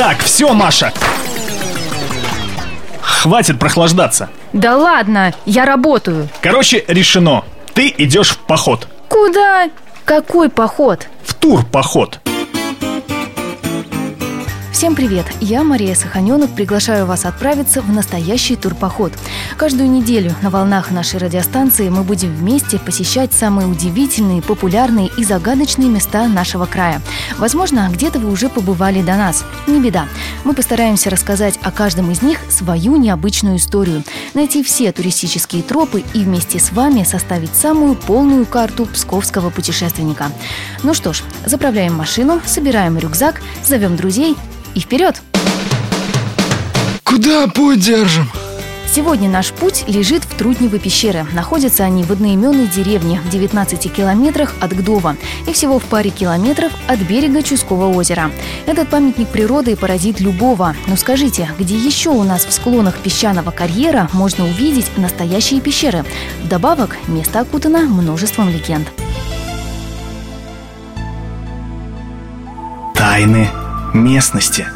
Так, все, Маша. Хватит прохлаждаться. Да ладно, я работаю. Короче, решено. Ты идешь в поход. Куда? Какой поход? В тур поход. Всем привет! Я Мария Саханенок, приглашаю вас отправиться в настоящий турпоход. Каждую неделю на волнах нашей радиостанции мы будем вместе посещать самые удивительные, популярные и загадочные места нашего края. Возможно, где-то вы уже побывали до нас. Не беда. Мы постараемся рассказать о каждом из них свою необычную историю, найти все туристические тропы и вместе с вами составить самую полную карту псковского путешественника. Ну что ж, заправляем машину, собираем рюкзак, зовем друзей и вперед! Куда путь держим? Сегодня наш путь лежит в Трутневы пещеры. Находятся они в одноименной деревне в 19 километрах от Гдова и всего в паре километров от берега Чуского озера. Этот памятник природы поразит любого. Но скажите, где еще у нас в склонах песчаного карьера можно увидеть настоящие пещеры? Вдобавок, место окутано множеством легенд. Тайны местности.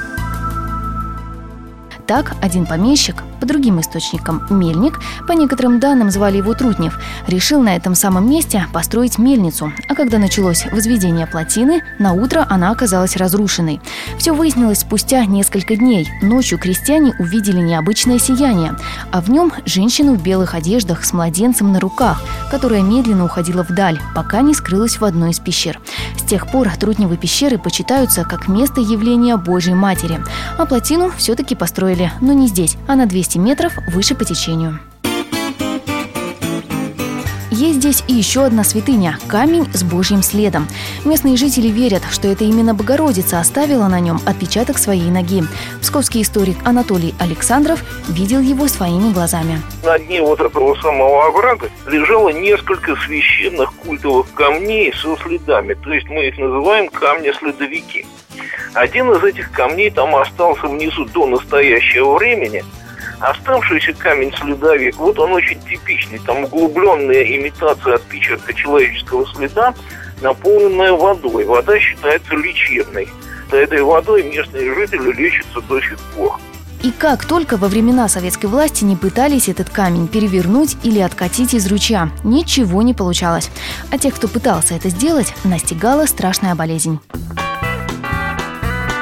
Так, один помещик, по другим источникам мельник, по некоторым данным звали его Трутнев, решил на этом самом месте построить мельницу. А когда началось возведение плотины, на утро она оказалась разрушенной. Все выяснилось спустя несколько дней. Ночью крестьяне увидели необычное сияние, а в нем женщину в белых одеждах с младенцем на руках, которая медленно уходила вдаль, пока не скрылась в одной из пещер. С тех пор Трутневы пещеры почитаются как место явления Божьей Матери. А плотину все-таки построили, но не здесь, а на 200 метров выше по течению. Есть здесь и еще одна святыня – камень с божьим следом. Местные жители верят, что это именно Богородица оставила на нем отпечаток своей ноги. Псковский историк Анатолий Александров видел его своими глазами. На дне вот этого самого оврага лежало несколько священных культовых камней со следами. То есть мы их называем камни-следовики. Один из этих камней там остался внизу до настоящего времени – Оставшийся камень-следовик, вот он очень типичный. Там углубленная имитация отпечатка человеческого следа, наполненная водой. Вода считается лечебной. За этой водой местные жители лечатся до сих пор. И как только во времена советской власти не пытались этот камень перевернуть или откатить из ручья, ничего не получалось. А тех, кто пытался это сделать, настигала страшная болезнь.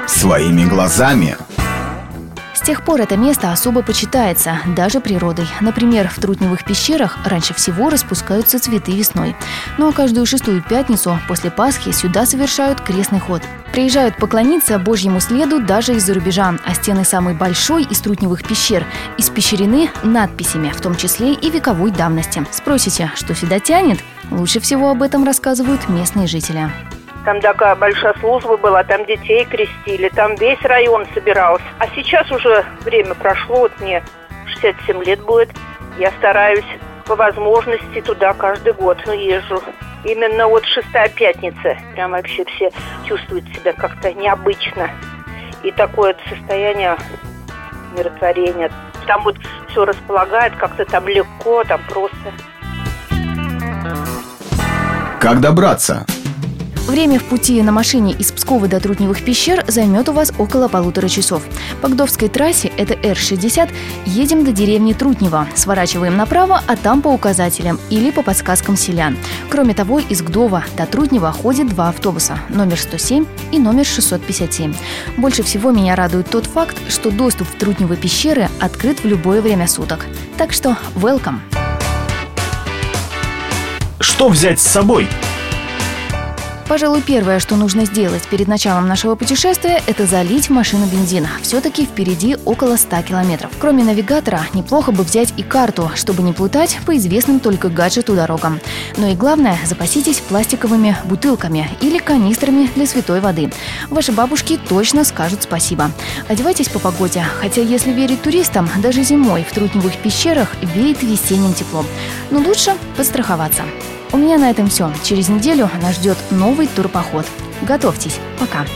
Своими глазами с тех пор это место особо почитается, даже природой. Например, в Трутневых пещерах раньше всего распускаются цветы весной. Ну а каждую шестую пятницу после Пасхи сюда совершают крестный ход. Приезжают поклониться Божьему следу даже из-за рубежа, а стены самой большой из Трутневых пещер испещрены надписями, в том числе и вековой давности. Спросите, что сюда тянет? Лучше всего об этом рассказывают местные жители. Там такая большая служба была, там детей крестили, там весь район собирался. А сейчас уже время прошло, вот мне 67 лет будет. Я стараюсь по возможности туда каждый год ну, езжу. Именно вот шестая пятница. Прям вообще все чувствуют себя как-то необычно. И такое состояние миротворения. Там вот все располагает, как-то там легко, там просто. Как добраться? Время в пути на машине из Пскова до Трутневых пещер займет у вас около полутора часов. По Гдовской трассе, это Р-60, едем до деревни Трутнева, сворачиваем направо, а там по указателям или по подсказкам селян. Кроме того, из Гдова до Трутнева ходит два автобуса, номер 107 и номер 657. Больше всего меня радует тот факт, что доступ в Трутневы пещеры открыт в любое время суток. Так что welcome! Что взять с собой? Пожалуй, первое, что нужно сделать перед началом нашего путешествия, это залить машину бензина. Все-таки впереди около 100 километров. Кроме навигатора, неплохо бы взять и карту, чтобы не плутать по известным только гаджету дорогам. Но и главное, запаситесь пластиковыми бутылками или канистрами для святой воды. Ваши бабушки точно скажут спасибо. Одевайтесь по погоде, хотя если верить туристам, даже зимой в трутневых пещерах веет весенним теплом. Но лучше подстраховаться. У меня на этом все. Через неделю нас ждет новый турпоход. Готовьтесь. Пока.